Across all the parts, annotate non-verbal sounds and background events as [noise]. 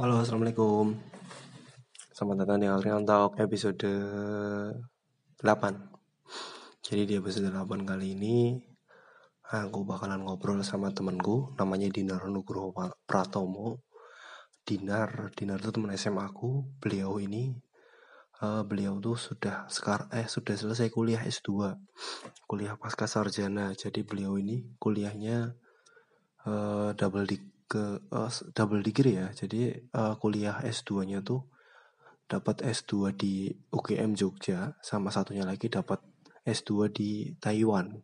Halo, Assalamualaikum. Selamat datang di Alrian Talk episode 8. Jadi di episode 8 kali ini, aku bakalan ngobrol sama temenku, namanya Dinar Nugroho Pratomo. Dinar, Dinar itu teman SMA aku. Beliau ini, uh, beliau tuh sudah sekarang eh sudah selesai kuliah S2, kuliah pasca sarjana. Jadi beliau ini kuliahnya uh, double di ke uh, double degree ya. Jadi uh, kuliah S2-nya tuh dapat S2 di UGM Jogja sama satunya lagi dapat S2 di Taiwan.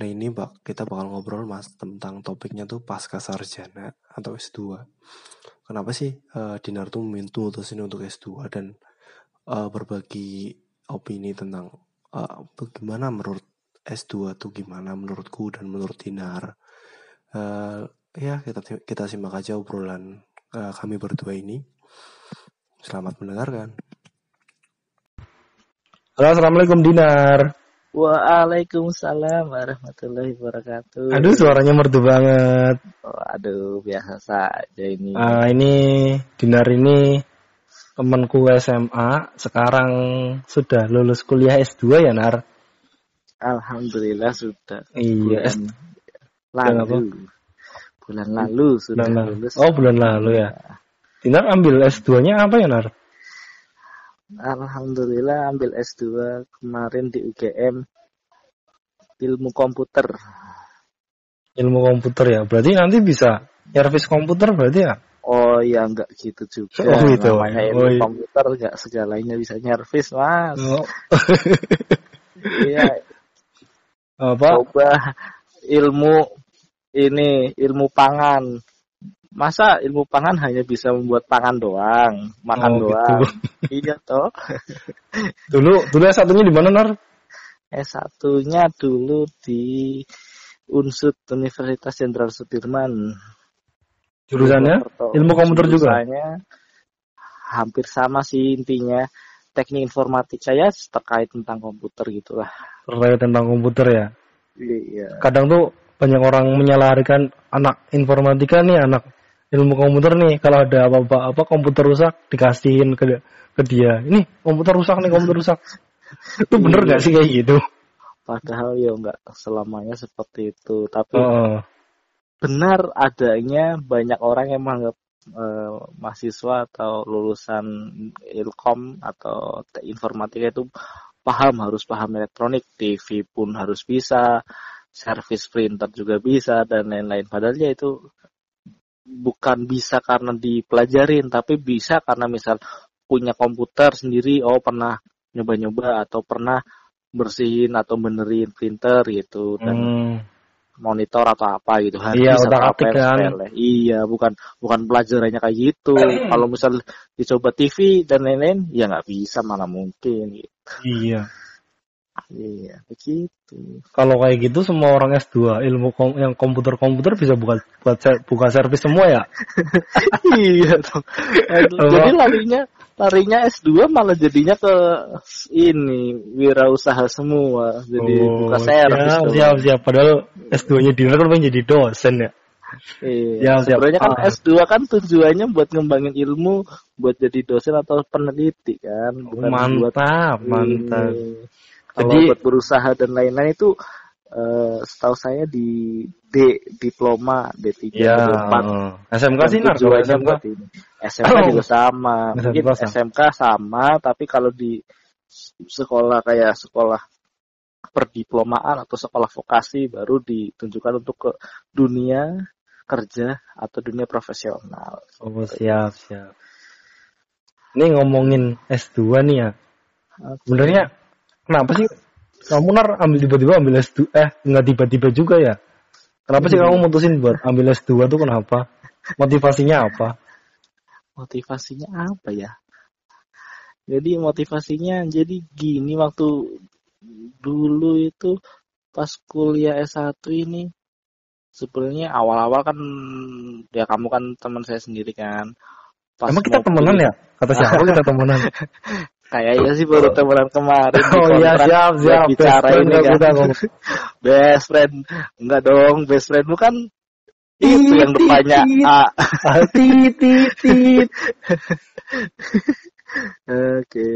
Nah ini bak kita bakal ngobrol mas tentang topiknya tuh pasca sarjana atau S2. Kenapa sih uh, Dinar tuh mutusin untuk S2 dan uh, berbagi opini tentang uh, bagaimana menurut S2 tuh gimana menurutku dan menurut Dinar. Uh, ya kita kita simak aja obrolan uh, kami berdua ini. Selamat mendengarkan. Halo, assalamualaikum Dinar. Waalaikumsalam warahmatullahi wabarakatuh. Aduh, suaranya merdu banget. Oh, aduh, biasa saja ini. Uh, ini Dinar ini temanku SMA, sekarang sudah lulus kuliah S2 ya, Nar? Alhamdulillah sudah. Iya. Lalu bulan lalu sudah bulan lulus. Oh bulan lalu ya. Dinar ambil S2-nya apa ya Nar? Alhamdulillah ambil S2 kemarin di UGM ilmu komputer. Ilmu komputer ya. Berarti nanti bisa servis komputer berarti ya? Oh ya enggak gitu juga. Oh, gitu. Namanya ilmu Oh, iya. komputer enggak segalanya bisa nyervis, Mas. Oh, Iya, [laughs] apa? coba ilmu ini ilmu pangan masa ilmu pangan hanya bisa membuat pangan doang makan Oh, gitu. doang [laughs] iya toh [laughs] Dulu dulu satunya di mana Nar? S1 nya dulu di Unsud Universitas Jenderal Sudirman Jurusannya ilmu komputer juga. Jurusannya hampir sama sih intinya teknik informatika ya terkait tentang komputer gitulah Terkait tentang komputer ya. iya Kadang tuh banyak orang menyalahkan anak informatika nih, anak ilmu komputer nih. Kalau ada apa-apa apa komputer rusak dikasihin ke ke dia. Ini komputer rusak nih, komputer rusak. [laughs] Itu bener gak sih kayak gitu? padahal ya enggak selamanya seperti itu tapi Oh, benar adanya banyak orang yang menganggap eh, mahasiswa atau lulusan ilkom atau te- informatika itu paham harus paham elektronik, TV pun harus bisa, servis printer juga bisa dan lain-lain. Padahal ya itu bukan bisa karena dipelajarin, tapi bisa karena misal punya komputer sendiri, oh pernah nyoba-nyoba atau pernah bersihin atau benerin printer gitu dan hmm. monitor atau apa gitu Iya, Harddisk atau apa kan. sepele. iya bukan bukan pelajarannya kayak gitu [clears throat] kalau misal dicoba TV dan lain-lain ya nggak bisa mana mungkin gitu. Iya. Iya begitu Kalau kayak gitu semua orang S2 ilmu kom yang komputer-komputer bisa buka buat ser- buka servis semua ya? [laughs] iya tuh jadi larinya larinya S2 malah jadinya ke ini wirausaha semua jadi Oh, buka servis tuh. siap, siap. Padahal S2-nya Dinar kan pengen jadi dosen ya. Iya, siap. sebenarnya kan Ah. S2 kan tujuannya buat ngembangin ilmu, buat jadi dosen atau peneliti kan, bukan buat mantap, mantap. Jadi- buat berusaha dan lain-lain itu eh, setahu saya di D diploma D3 Ya, D4 SMK sih Nar, kalau SMK. ini. SMK juga sama. Mungkin SMK sama. SMK sama, tapi kalau di sekolah kayak sekolah perdiplomaan atau sekolah vokasi baru ditunjukkan untuk ke dunia kerja atau dunia profesional. Oh, siap, siap. Ini ngomongin S2 nih ya. Sebenarnya kenapa sih kamu Nar ambil tiba-tiba ambil S2 eh nggak tiba-tiba juga ya? Kenapa sih kamu mutusin buat ambil S2 tuh kenapa? Motivasinya apa? Motivasinya apa ya? Jadi motivasinya jadi gini waktu dulu itu pas kuliah S1 ini sebenarnya awal-awal kan ya kamu kan teman saya sendiri kan. Pas Emang kita temenan ya? Kata siapa kita temenan? [laughs] Kayaknya sih baru temenan kemarin Oh iya siap siap. bicara ini nggak kan. ngomong. [laughs] best friend. Enggak dong best friend bukan itu yang depannya A. Tit tit tit oke.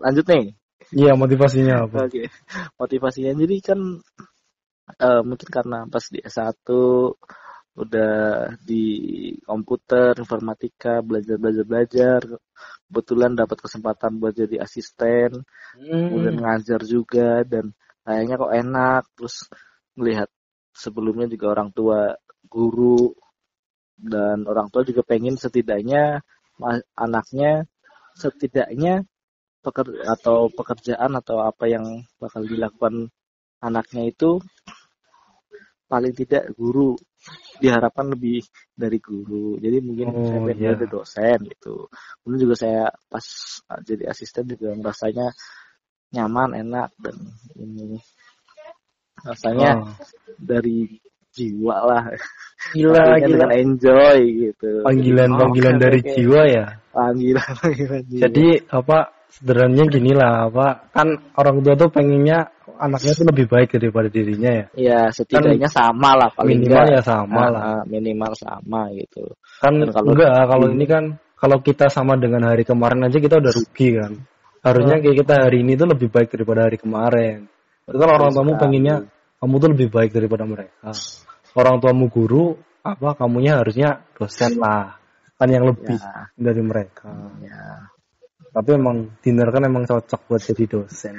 Lanjut nih. Iya motivasinya apa? Oke, motivasinya jadi kan eh, mungkin karena pas di S1 udah di komputer, informatika, belajar belajar belajar, kebetulan dapat kesempatan buat jadi asisten, kemudian ngajar juga dan kayaknya kok enak, terus melihat sebelumnya juga orang tua guru dan orang tua juga pengen setidaknya anaknya setidaknya peker atau pekerjaan atau apa yang bakal dilakukan anaknya itu paling tidak guru diharapkan lebih dari guru jadi mungkin Oh, saya pengen iya. jadi dosen gitu kemudian juga saya pas uh, jadi asisten juga rasanya nyaman enak dan ini rasanya Oh. dari jiwa lah gila gila dengan enjoy gitu panggilan Oh, panggilan oke, dari oke. jiwa ya panggilan [laughs] panggilan jiwa. jadi apa sederhananya gini lah apa kan orang tua tuh pengennya anaknya tuh lebih baik daripada dirinya ya. Ya setidaknya sama lah paling minimal enggak. ya sama Ah, lah. ah, minimal sama gitu. kan Dan kalau- enggak kalau Hmm. ini kan kalau kita sama dengan hari kemarin aja kita udah rugi kan. Harusnya kayak kita hari ini tuh lebih baik daripada hari kemarin. Itu kan orang tuamu pengennya kamu tuh lebih baik daripada mereka. Orang tuamu guru apa kamunya harusnya dosen lah. Kan yang lebih Ya, dari mereka. Ya. Tapi emang dinner kan emang cocok buat jadi dosen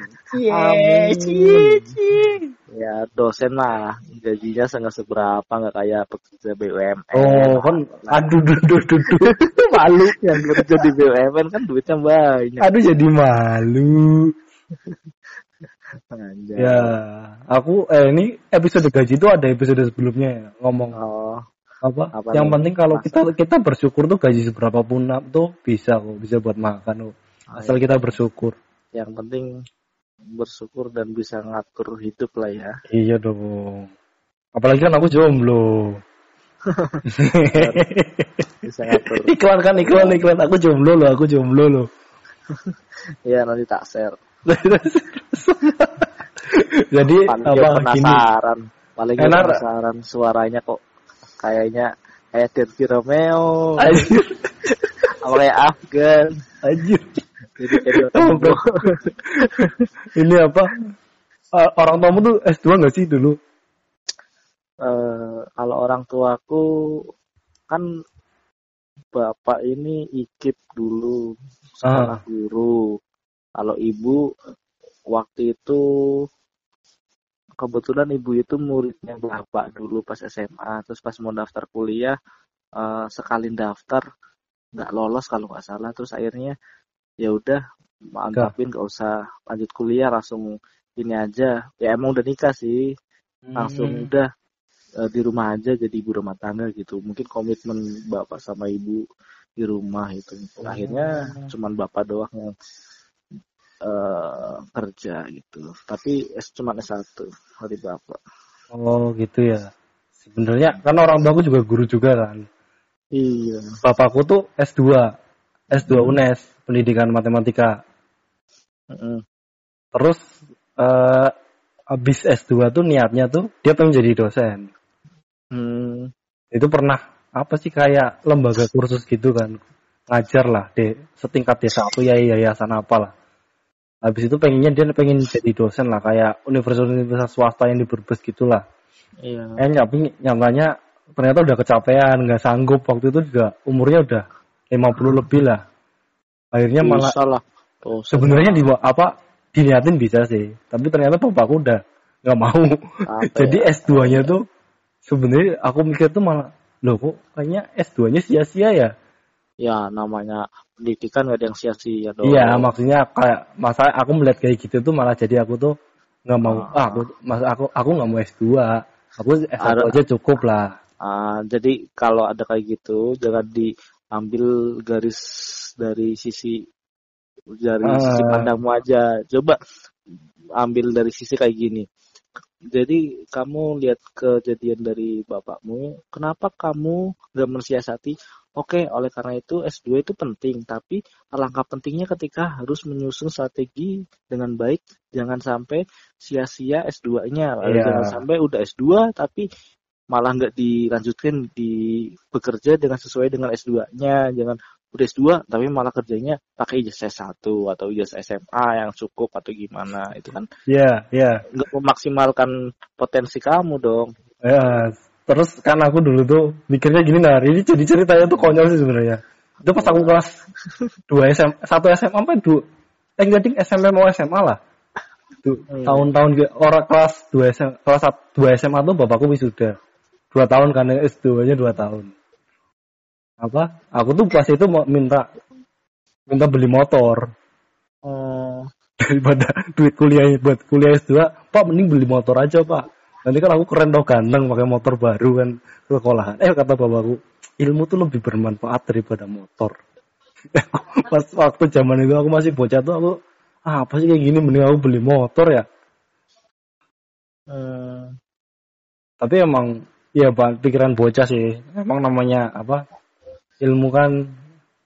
Ya dosen lah gajinya sangat seberapa nggak kayak pekerja BUMN. oh kan aduh duh duh duh duh. [laughs] malu yang kerja di BUMN kan duitnya banyak. aduh jadi malu Anjay. Ya, aku eh ini episode gaji itu ada episode sebelumnya ya, ngomong Oh, apa? Apa yang nih? penting kalau Masa? kita kita bersyukur tuh gaji seberapa pun tuh bisa kok, bisa buat makan kok. Ah, Asal kita bersyukur. yang penting bersyukur dan bisa ngatur hidup lah ya. Iya dong. Apalagi kan aku jomblo. [laughs] Bisa ngatur. iklan kan iklan iklan aku jomblo loh, aku jomblo loh. [laughs] ya nanti tak share. [laughs] Jadi Paling apa gini? penasaran. Paling dia Enar. penasaran suaranya kok kayaknya kayak Derby Romeo. Kayak Afgan. anjir. Ini apa? Eh, orang tuamu tuh S2 gak sih dulu? eh, kalau orang tuaku kan bapak ini ikip dulu sekolah guru. Kalau ibu waktu itu kebetulan ibu itu muridnya bapak dulu pas SMA, terus pas mau daftar kuliah eh, sekali daftar nggak lolos kalau nggak salah, terus akhirnya ya udah mantapin nggak usah lanjut kuliah langsung ini aja. Ya emang udah nikah sih, langsung Hmm. udah eh, di rumah aja jadi ibu rumah tangga gitu mungkin komitmen bapak sama ibu di rumah itu akhirnya cuman bapak doang yang eh, kerja gitu tapi S cuman S1 dari bapak Oh gitu ya. Sebenarnya kan orang tuaku juga guru juga kan. iya Bapakku tuh S2. S2 UNES, pendidikan matematika. Mm-mm. Terus eh habis S2 tuh niatnya tuh dia pengen jadi dosen. hmm, Itu pernah apa sih kayak lembaga kursus gitu kan. Ngajar lah deh setingkat desa aku ya yayasan apa lah. Habis itu pengennya dia pengen jadi dosen lah kayak universitas-universitas swasta yang di Brebes gitulah. iya Eh tapi nyatanya ternyata udah kecapean, nggak sanggup waktu itu juga umurnya udah 50 lebih lah. Akhirnya malah bisa lah Tuh, sebenarnya di apa diniatin bisa sih, tapi ternyata bapakku udah nggak mau. apa [laughs] Jadi ya? S2-nya tuh sebenarnya aku mikir tuh malah loh kok kayaknya S2-nya sia-sia ya. ya namanya pendidikan gak ada yang sia-sia dong Iya, maksudnya kayak masa aku melihat kayak gitu tuh malah jadi aku tuh nggak mau Ah. ah aku mas aku aku nggak mau S2. Aku S1 Ada- aja cukup lah. Ah, jadi kalau ada kayak gitu jangan diambil garis dari sisi dari Ah. sisi pandangmu aja. Coba ambil dari sisi kayak gini. Jadi kamu lihat kejadian dari bapakmu, kenapa kamu gak mensiasati? Oke, oleh karena itu S2 itu penting, tapi alangkah pentingnya ketika harus menyusun strategi dengan baik, jangan sampai sia-sia S2-nya. Lalu Iya. Jangan sampai udah S2 tapi malah nggak dilanjutkan di bekerja dengan sesuai dengan S2-nya jangan udah S2 tapi malah kerjanya pakai ijazah S1 atau ijazah SMA yang cukup atau gimana itu kan Iya, iya. nggak memaksimalkan potensi kamu dong Ya, terus kan aku dulu tuh mikirnya gini nah, ini jadi ceritanya tuh konyol sih sebenarnya. Itu pas aku kelas 2 SM, 1 SMA sampai 2 eh enggak SMP mau SMA lah. Tuh, Hmm. tahun-tahun orang kelas 2 SM, kelas 2 SMA tuh bapakku wisuda. 2 tahun kan S2-nya 2 tahun. Apa? Aku tuh pas itu mau minta minta beli motor oh [laughs] daripada duit kuliah buat kuliah S2, Pak mending beli motor aja, Pak. Nanti kan aku keren tau ganteng pakai motor baru kan ke sekolahan. Eh kata bapakku, ilmu tuh lebih bermanfaat daripada motor. [laughs] Pas waktu zaman itu aku masih bocah tuh aku ah, apa sih kayak gini mending aku beli motor ya. Hmm, Tapi emang ya Pak, pikiran bocah sih. Emang namanya apa? Ilmu kan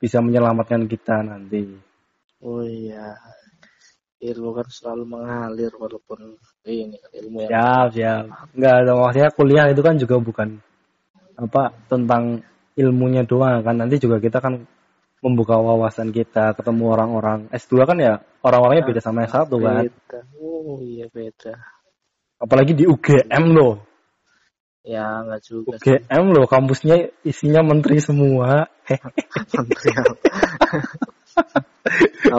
bisa menyelamatkan kita nanti. oh iya ilmu kan selalu mengalir walaupun ini kan ilmu yang Siap, siap. Enggak, ada maksudnya kuliah itu kan juga bukan apa tentang ilmunya doang kan. Nanti juga kita kan membuka wawasan kita, ketemu orang-orang. S2 kan ya orang-orangnya beda sama S1 kan. beda oh iya beda Apalagi di UGM loh. Ya nggak juga UGM loh, kampusnya isinya menteri semua. Eh, [laughs] menteri apa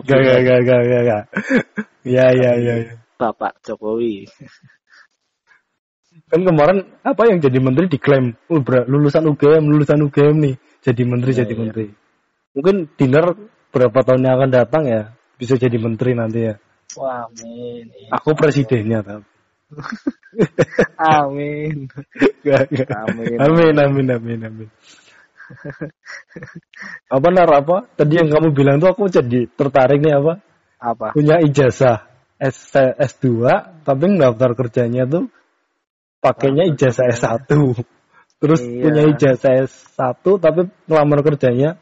[laughs] gak, gak, gak, gak, gak, gak. Ya, ya, ya. ya. Bapak Jokowi Kan kemarin apa yang jadi menteri diklaim, oh, lulusan UGM, lulusan UGM nih, jadi menteri, Iya, jadi iya. menteri. Mungkin dinner berapa tahun yang akan datang ya, bisa jadi menteri nanti ya. wah amin. Aku presidennya tapi. Amin Gak, gak. amin Amin, amin, amin, amin. apa nar apa? Tadi yang kamu bilang tuh aku jadi tertarik nih apa? apa Punya ijazah S S2 tapi daftar kerjanya tuh pakainya ijazah S1. Terus Iya. punya ijazah S1 tapi ngelamar kerjanya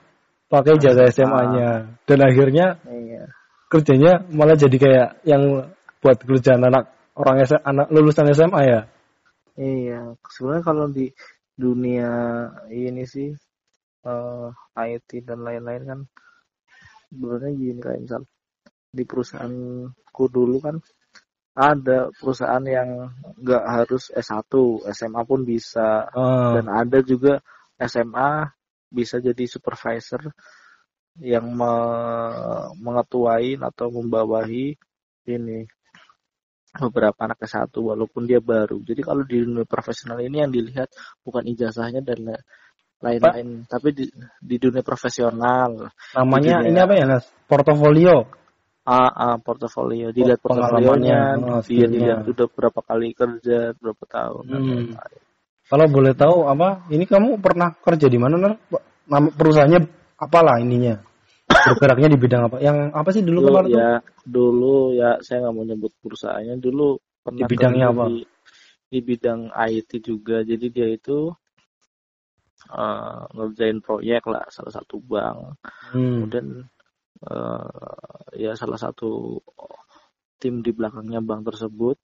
pakai ijazah SMA-nya. Dan akhirnya iya kerjanya malah jadi kayak yang buat kerjaan anak orang S anak lulusan SMA ya. Iya, sebenarnya kalau di dunia ini sih eh, IT dan lain-lain kan sebenarnya gini kayak misal di perusahaanku dulu kan ada perusahaan yang nggak harus S1, SMA pun bisa Ah, dan ada juga SMA bisa jadi supervisor yang me- mengetuain atau membawahi ini beberapa anak S1 walaupun dia baru. Jadi kalau di dunia profesional ini yang dilihat bukan ijazahnya dan la- lain-lain, tapi di, di dunia profesional, namanya Jadi ini apa ya Nas? Portofolio. ah, ah, portofolio, dilihat Pengalamannya, portofolionya, oh, dia dilihat udah berapa kali kerja, berapa tahun. Hmm. Kalau boleh tahu apa? Ini kamu pernah kerja di mana Nar? Nama perusahaannya apalah ininya? Bergeraknya di bidang apa? Yang apa sih dulu Dulu kemarin tuh? ya, dulu ya saya nggak mau nyebut perusahaannya. Dulu pernah Di bidangnya apa? Di, di bidang IT juga. Jadi dia itu eh, ngerjain proyek lah salah satu bank. Hmm. Kemudian eh, ya salah satu tim di belakangnya bank tersebut.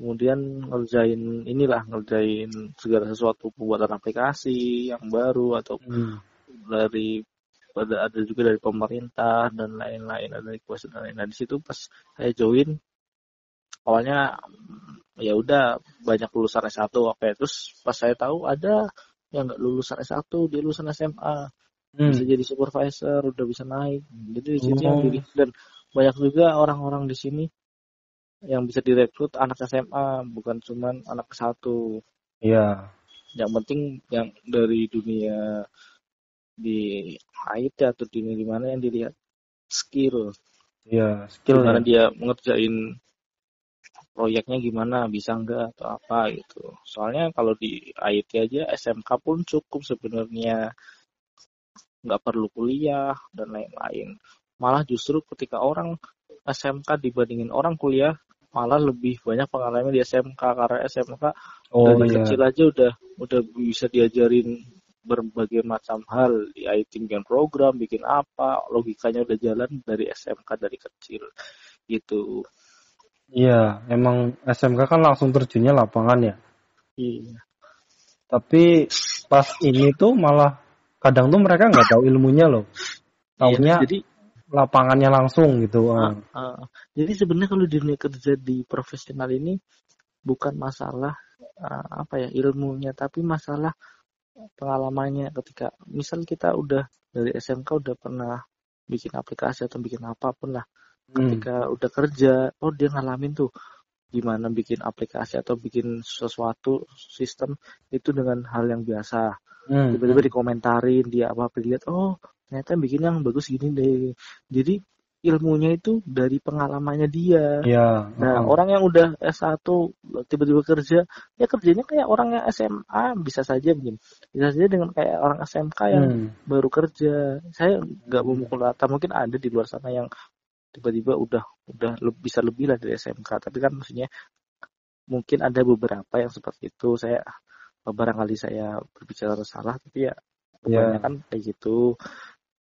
Kemudian ngerjain inilah ngerjain segala sesuatu pembuatan aplikasi yang baru atau Hmm. dari ada ada juga dari pemerintah dan lain-lain ada request dan lain-lain. Nah, di situ pas saya join awalnya mm, ya udah banyak lulusan S1 oke terus pas saya tahu ada yang nggak lulusan S1 dia lulusan SMA Hmm. bisa jadi supervisor udah bisa naik jadi di sini yang Oh. dilihat dan banyak juga orang-orang di sini yang bisa direkrut anak SMA bukan cuman anak S1 Iya. yang penting yang dari dunia di IT atau di mana yang dilihat? Skill. Iya, skill gimana ya. dia mengerjain proyeknya gimana bisa enggak atau apa gitu. Soalnya kalau di IT aja SMK pun cukup sebenarnya. Nggak perlu kuliah dan lain-lain. Malah justru ketika orang SMK dibandingin orang kuliah malah lebih banyak pengalaman di SMK karena SMK Oh dari iya. kecil aja udah udah bisa diajarin berbagai macam hal di IT bikin program bikin apa logikanya udah jalan dari SMK dari kecil gitu Iya, emang SMK kan langsung terjunnya lapangan ya. iya Tapi pas ini tuh malah kadang tuh mereka nggak tahu ilmunya loh. Taunya Iya, jadi lapangannya langsung gitu. Ah. uh, jadi sebenarnya kalau di dunia kerja di profesional ini bukan masalah uh, apa ya ilmunya, tapi masalah pengalamannya ketika misal kita udah dari SMK udah pernah bikin aplikasi atau bikin apa pun lah Hmm. ketika udah kerja oh dia ngalamin tuh gimana bikin aplikasi atau bikin sesuatu sistem itu dengan hal yang biasa Hmm. tiba-tiba dikomentarin dia apa apa dilihat oh ternyata bikin yang bagus gini deh jadi ilmunya itu dari pengalamannya dia Ya. nah ah. orang yang udah S1 tiba-tiba kerja ya kerjanya kayak orang yang SMA bisa saja mungkin bisa saja dengan kayak orang SMK yang Hmm. baru kerja saya nggak memukul rata mungkin ada di luar sana yang tiba-tiba udah udah bisa lebih lah dari SMK tapi kan maksudnya mungkin ada beberapa yang seperti itu saya barangkali saya berbicara salah tapi ya Ya. kebanyakan kayak gitu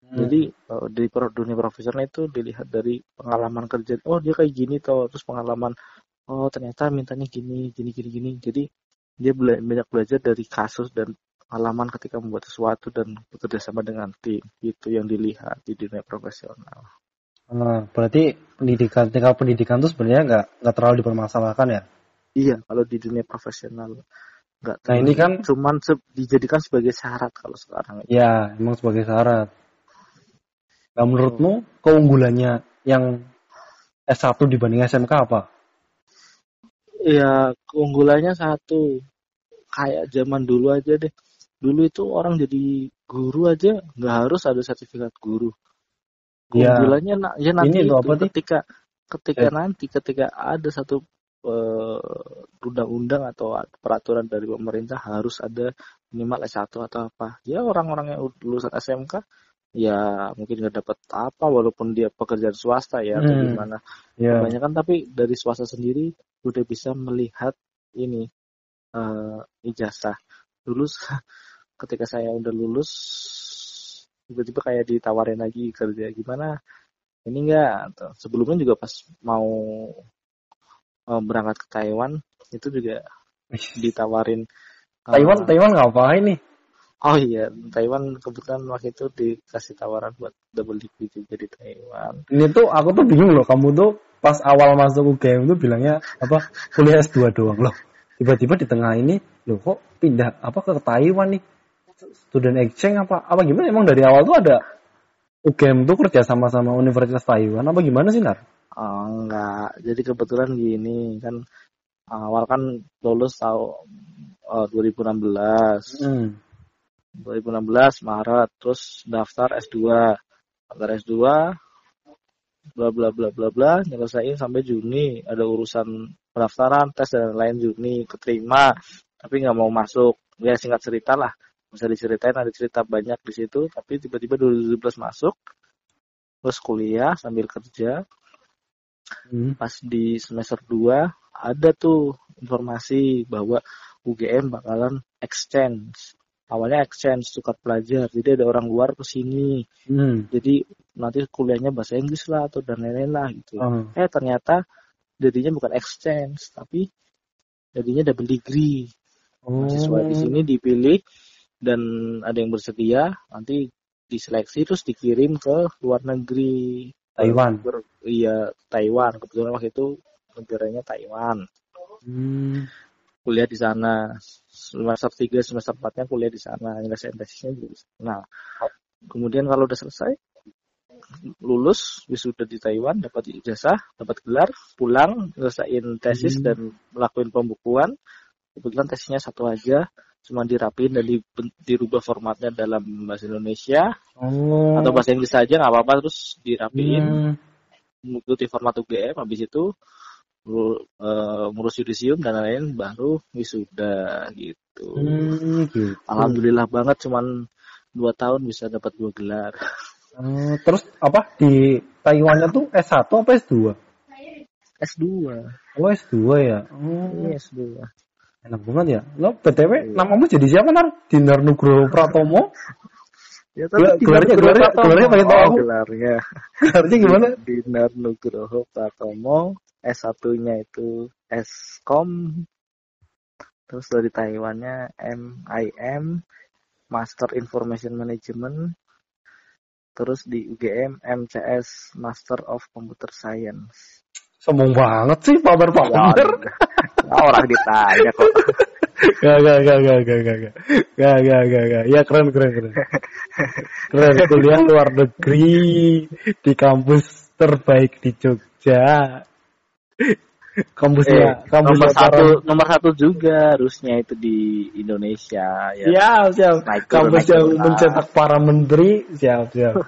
Hmm. jadi eh, di dunia profesional itu dilihat dari pengalaman kerja oh dia kayak gini toh terus pengalaman oh ternyata mintanya gini gini gini gini jadi dia bela- banyak belajar dari kasus dan pengalaman ketika membuat sesuatu dan bekerja sama dengan tim itu yang dilihat di dunia profesional Ah, berarti pendidikan tingkat pendidikan tuh sebenarnya nggak nggak terlalu dipermasalahkan ya. iya kalau di dunia profesional nggak Nah, ini kan- cuman se- dijadikan sebagai syarat kalau sekarang Ya, emang sebagai syarat. Nah, menurutmu keunggulannya yang S1 dibanding SMK apa? Ya keunggulannya satu kayak zaman dulu aja deh. Dulu itu orang jadi guru aja nggak harus ada sertifikat guru. Ya. Keunggulannya na- ya nanti Ini itu apa ketika ketika Eh. nanti ketika ada satu eh, undang-undang atau peraturan dari pemerintah harus ada minimal S1 atau apa. Ya orang-orang yang lulusan SMK ya mungkin nggak dapat apa walaupun dia pekerjaan swasta ya atau Hmm. gimana Ya. kebanyakan tapi dari swasta sendiri udah bisa melihat ini eh, ijazah lulus [laughs] ketika saya udah lulus tiba-tiba kayak ditawarin lagi kerja gimana ini enggak sebelumnya juga pas mau eh, berangkat ke Taiwan itu juga ditawarin eh, Taiwan, Taiwan ngapain nih? Oh iya Taiwan kebetulan waktu itu dikasih tawaran buat double degree juga di Taiwan Ini tuh aku tuh bingung loh, kamu tuh pas awal masuk UGM tuh bilangnya apa kuliah S2 doang loh. Tiba-tiba di tengah ini, loh kok pindah apa ke Taiwan nih? Student exchange apa apa gimana? Emang dari awal tuh ada UGM tuh kerja sama sama Universitas Taiwan apa gimana sih Nar? Oh, enggak. Jadi kebetulan gini kan awal kan lulus tahun eh, 2016. Hmm. 2016 Maret. Terus daftar S2. Daftar S2 bla bla bla bla bla nyelesain sampai Juni. Ada urusan pendaftaran tes dan lain Juni. Keterima tapi nggak mau masuk. Ya singkat cerita lah. Bisa diceritain ada cerita banyak di situ. Tapi tiba-tiba 2017 masuk. Terus kuliah sambil kerja. Hmm. pas di semester 2 ada tuh informasi bahwa UGM bakalan exchange. Awalnya exchange tukar pelajar. Jadi ada orang luar ke sini. Hmm. Jadi nanti kuliahnya bahasa Inggris lah atau dan lain-lain lah gitu. Oh. Eh ternyata jadinya bukan exchange tapi jadinya double degree. Mahasiswa di Oh. sini dipilih dan ada yang bersedia nanti diseleksi terus dikirim ke luar negeri. Taiwan. Ber- iya Taiwan kebetulan waktu itu negaranya Taiwan Hmm. kuliah di sana semester 3 semester 4 nya kuliah di sana nyelesain tesisnya juga di sana. nah kemudian kalau udah selesai lulus wisuda di Taiwan dapat ijazah dapat gelar pulang nyelesain tesis Hmm. dan melakukan pembukuan kebetulan tesisnya satu aja cuma dirapiin dan di- dirubah formatnya dalam bahasa Indonesia Oh. atau bahasa Inggris saja nggak apa-apa terus dirapiin Hmm. mengikuti format UGM habis itu ngurus yudisium dan lain-lain baru wisuda gitu. Hmm, gitu. Alhamdulillah banget cuman dua tahun bisa dapat dua gelar. Oh, terus apa di Taiwannya tuh S1 apa S2? S2. Oh S2 ya. Oh, Iya S2. enak banget ya. Lo BTW namamu jadi siapa Nar? Dinar Nugroho Pratomo? Ya tapi gelarnya- Dinar gelarnya- Nugroho gelarnya paling tahu Oh, gelarnya. Artinya gimana? Dinar Nugroho Pratomo S1-nya itu Eskom Terus dari Taiwannya MIM Master Information Management. Terus di UGM MCS Master of Computer Science. Sombong banget sih pamer-pamer. Ya, orang ditanya kok. [laughs] Gak, gak, gak, gak, gak, gak, gak, gak, gak, gak, gak. Ya keren, keren, keren. Keren, kuliah luar negeri di kampus terbaik di Jogja. Kampusnya, Eh, kampus nomor satu, nomor satu juga harusnya itu di Indonesia ya. Siap, siap. Naik Kampus naik yang mencetak para menteri, siap, siap.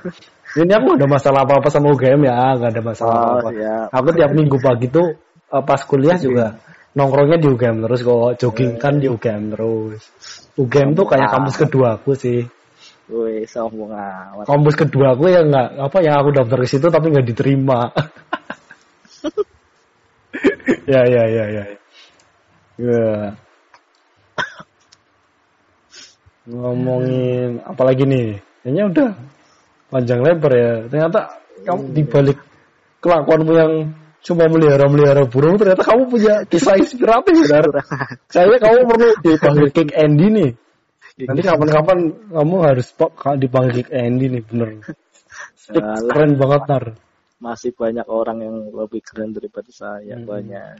Ini aku gak ada masalah apa-apa sama UGM ya, gak ada masalah Oh, apa-apa. ya. Aku tiap minggu pagi tuh eh, pas kuliah juga nongkrongnya di UGM terus kok jogging kan di UGM terus. UGM tuh kayak kampus kedua aku sih. Woi, sombong amat. Kampus kedua aku yang nggak apa yang aku daftar ke situ tapi nggak diterima. [laughs] ya ya ya ya. Ya. Ngomongin apa lagi nih? Kayaknya udah panjang lebar ya. Ternyata kamu dibalik kelakuanmu yang cuma melihara-melihara burung, ternyata kamu punya kisah inspiratif, benar. Kayaknya kamu perlu [laughs] dipanggil King Andy nih. Nanti kapan-kapan kamu harus pak dipanggil King Andy nih, bener. Alah. Keren banget nar. Masih banyak orang yang lebih keren daripada saya, Hmm. banyak.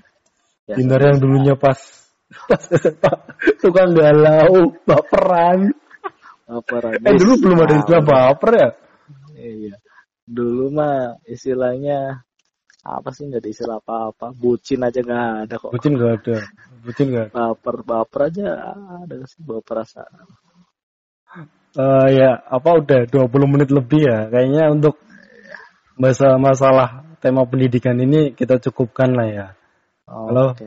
Ya, Dindar yang dulunya pas pas tukang galau, baperan. apa Eh dulu belum ada istilah baper ya? Iya. Dulu mah istilahnya apa sih nggak istilah apa-apa. Bucin aja nggak ada kok. Bucin gak ada. Bucin gak ada. Baper baper aja ada nggak sih baper perasaan. Eh ya, apa udah 20 menit lebih ya. Kayaknya untuk bahasa masalah tema pendidikan ini kita cukupkan lah ya. Halo? Oke.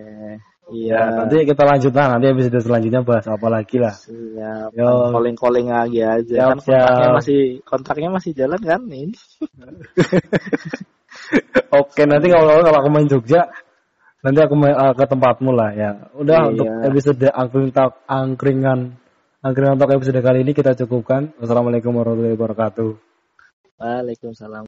Ya, Iya. nanti kita lanjut lah. Nanti episode selanjutnya bahas apa lagi lah. Siap. Yo. Calling calling lagi aja. Siap, kan kontraknya siap. masih kontraknya masih jalan kan ini. [laughs] Oke, nanti kalau kalau aku main Jogja, nanti aku main, eh, ke tempatmu lah ya. Udah Iya. untuk episode angkring talk angkringan angkringan talk episode kali ini kita cukupkan. Wassalamualaikum warahmatullahi wabarakatuh. Waalaikumsalam.